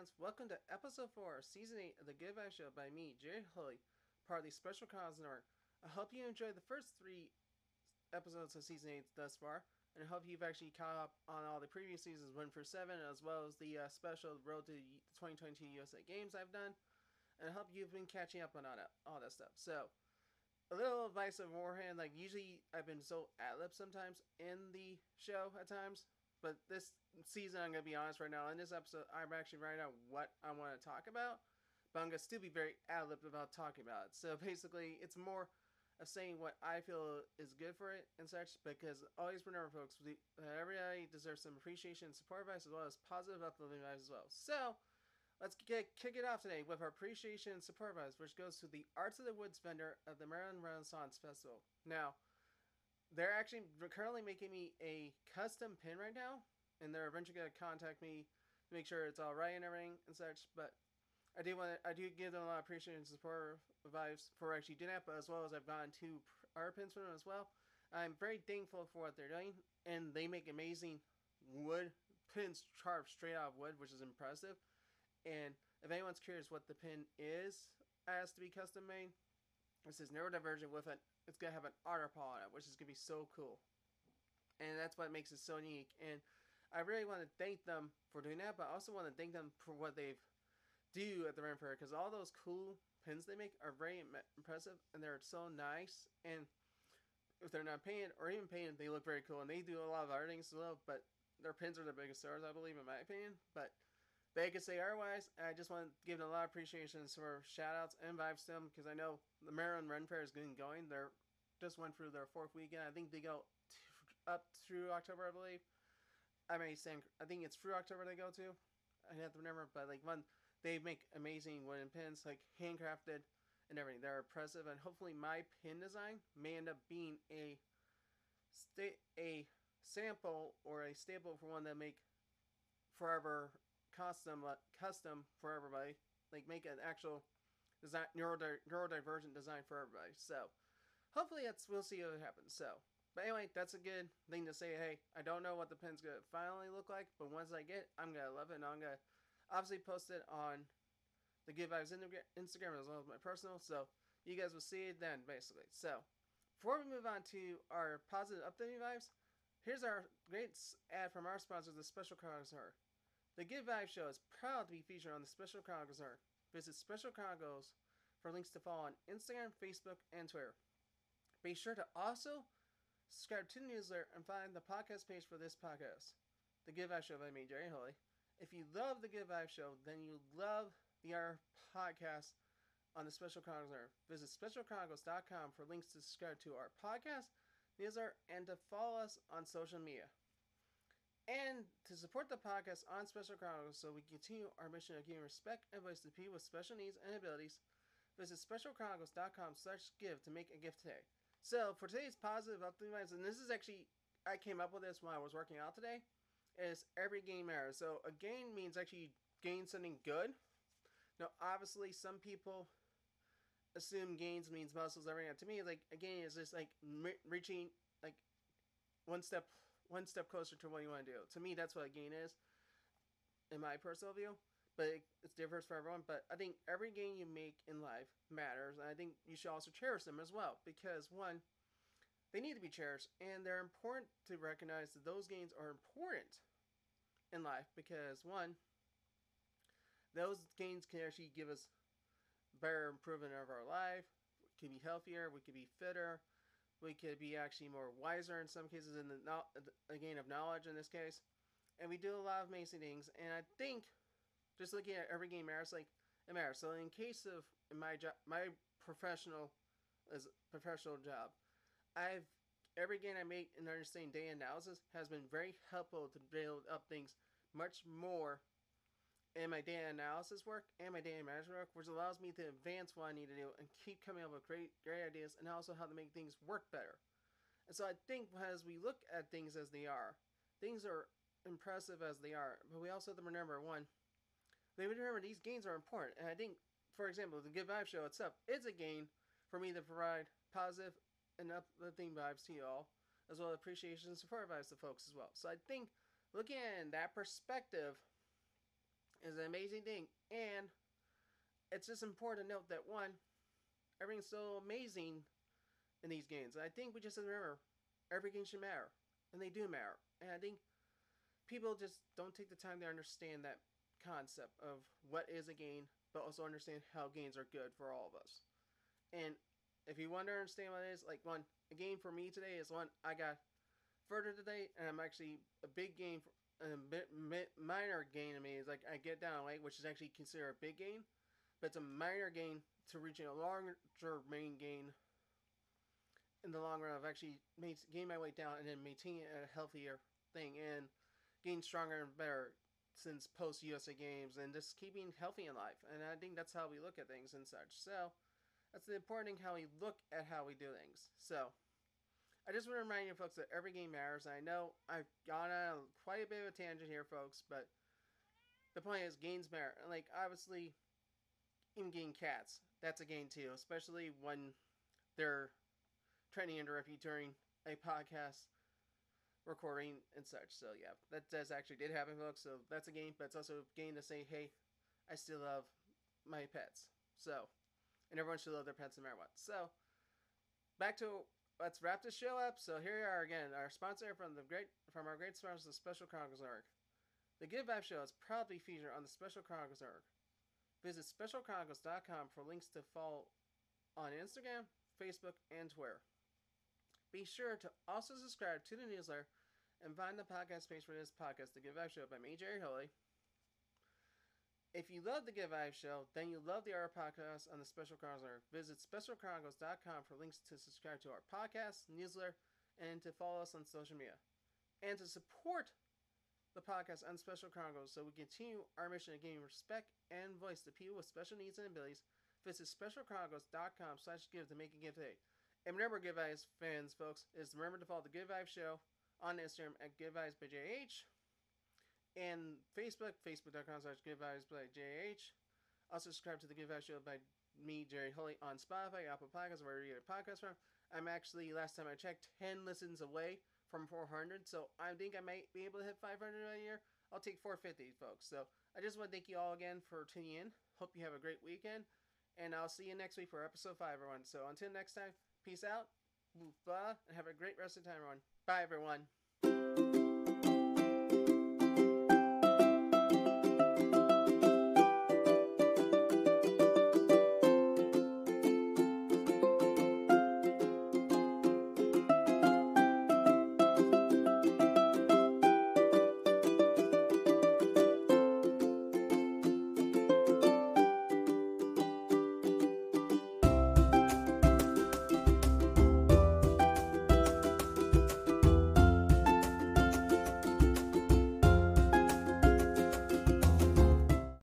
viewers. Welcome to episode 4, season 8 of The Good Vibe Show by me, Jerry Holy, part of the Special Cause Network. I hope you enjoyed the first three episodes of season 8 thus far, and I hope you've actually caught up on all the previous seasons 1 through 7, as well as the uh, special Road to the 2022 USA Games I've done, and I hope you've been catching up on all that, all that stuff. So, a little advice of beforehand, like usually I've been so ad-lib sometimes in the show at times, but this season, I'm gonna be honest right now. In this episode, I'm actually writing out what I want to talk about, but I'm gonna still be very ad lib about talking about it. So basically, it's more of saying what I feel is good for it and such. Because always remember, folks, everybody deserves some appreciation and support advice as well as positive uplifting advice as well. So let's get kick it off today with our appreciation and support advice, which goes to the Arts of the Woods vendor of the Maryland Renaissance Festival. Now they're actually currently making me a custom pin right now, and they're eventually gonna contact me to make sure it's all right and everything and such. But I do want I do give them a lot of appreciation and support vibes for actually doing that, but as well as I've gotten two art pins from them as well. I'm very thankful for what they're doing, and they make amazing wood pins carved straight out of wood, which is impressive. And if anyone's curious what the pin is, as to be custom made, this is neurodivergent with an it's gonna have an waterfall on it, which is gonna be so cool. And that's what makes it so unique. And I really want to thank them for doing that, but I also want to thank them for what they've do at the Ren Fair because all those cool pins they make are very impressive and they're so nice. And if they're not painted or even painted, they look very cool. And they do a lot of things as well, but their pins are the biggest stars, I believe, in my opinion. But they could say otherwise. I just want to give a lot of appreciation for shout outs and vibes to them because I know the Maryland Ren Fair is getting going. They're just went through their fourth weekend. I think they go t- up through October, I believe. I may say I think it's through October they go to. I have to remember, but like one, they make amazing wooden pins, like handcrafted and everything. They're impressive, and hopefully my pin design may end up being a sta- a sample or a staple for one that make forever custom uh, custom for everybody. Like make an actual design neurodi- neurodivergent design for everybody. So hopefully that's we'll see what happens. So, but anyway, that's a good thing to say. Hey, I don't know what the pen's gonna finally look like, but once I get, it, I'm gonna love it, and I'm gonna obviously post it on the Good Vibes Instagram as well as my personal. So you guys will see it then, basically. So before we move on to our positive updating vibes, here's our great ad from our sponsor, the Special Chronicles Network. The Give Vibes Show is proud to be featured on the Special Chronicles Network. Visit Special Chronicles for links to follow on Instagram, Facebook, and Twitter. Be sure to also subscribe to the newsletter and find the podcast page for this podcast, The Give Vibe Show by me, Jerry Holy. If you love The Give Vibe Show, then you love the podcast on the Special Chronicles Network. Visit specialchronicles.com for links to subscribe to our podcast, newsletter, and to follow us on social media. And to support the podcast on Special Chronicles so we continue our mission of giving respect and voice to people with special needs and abilities, visit specialchronicles.com slash give to make a gift today. So for today's positive optimized, and this is actually I came up with this when I was working out today, is every game matters. So a gain means actually gain something good. Now obviously some people assume gains means muscles everything. To me, like a gain is just like reaching like one step one step closer to what you want to do. To me, that's what a gain is, in my personal view. But it's different for everyone. But I think every gain you make in life matters, and I think you should also cherish them as well because one, they need to be cherished, and they're important to recognize that those gains are important in life because one, those gains can actually give us better improvement of our life. We can be healthier. We can be fitter we could be actually more wiser in some cases in the, the gain of knowledge in this case. And we do a lot of amazing things. And I think, just looking at every game matters, like it matters. So in case of my job, my professional as professional job, I've every game I make in understanding data analysis has been very helpful to build up things much more in my data analysis work and my data management work, which allows me to advance what I need to do and keep coming up with great, great ideas and also how to make things work better. And so I think as we look at things as they are, things are impressive as they are, but we also have to remember one, have to remember these gains are important. And I think, for example, the Good Vibe Show itself is a gain for me to provide positive and uplifting vibes to you all, as well as appreciation and support vibes to folks as well. So I think looking at that perspective, is an amazing thing. And it's just important to note that one, everything's so amazing in these games. I think we just have to remember every game should matter. And they do matter. And I think people just don't take the time to understand that concept of what is a game, but also understand how games are good for all of us. And if you want to understand what it is, like one, a game for me today is one I got further today, and I'm actually a big game, for, Uh, a bit minor gain to me is like I get down late, which is actually considered a big gain, but it's a minor gain to reaching a larger main gain in the long run of actually gain my weight down and then maintaining a healthier thing and getting stronger and better since post USA games and just keeping healthy in life. And I think that's how we look at things and such. So that's the important thing how we look at how we do things. So I just want to remind you folks that every game matters. I know I've gone on quite a bit of a tangent here, folks, but the point is games matter. Like obviously in game cats, that's a game too, especially when they're trying to interrupt you during a podcast recording and such. So yeah, that does actually did happen, folks. So that's a game, but it's also a game to say, hey, I still love my pets. So, and everyone should love their pets no matter what. So, back to let's wrap this show up. So here we are again, our sponsor from the great from our great sponsors, the Special Chronicles Network. The Good Vibe Show is proudly featured on the Special Chronicles Network. Visit specialchronicles.com for links to follow on Instagram, Facebook, and Twitter. Be sure to also subscribe to the newsletter and find the podcast page for this podcast, The Good Vibe Show by me, Jerry Holy. If you love The Good Vibe Show, then you love the other podcast on the Special Chronicles. Visit specialchronicles.com for links to subscribe to our podcast, newsletter, and to follow us on social media. And to support the podcast on Special Chronicles so we continue our mission of giving respect and voice to people with special needs and abilities, visit specialchronicles.com slash give to make a gift today. And remember, Good Vibes fans, folks, is remember to follow the Good Vibes Show on Instagram at Good. And Facebook, facebook.com slash Good Vibes by JH. Also subscribe to the Good Vibes Show by me, Jerry Holly, on Spotify, Apple Podcasts, wherever you get a podcast from. I'm actually, last time I checked, 10 listens away from 400. So I think I might be able to hit 500 a year. I'll take 450, folks. So I just want to thank you all again for tuning in. Hope you have a great weekend. And I'll see you next week for episode 5, everyone. So until next time, Peace out. Bye. And have a great rest of the time, everyone. Bye, everyone.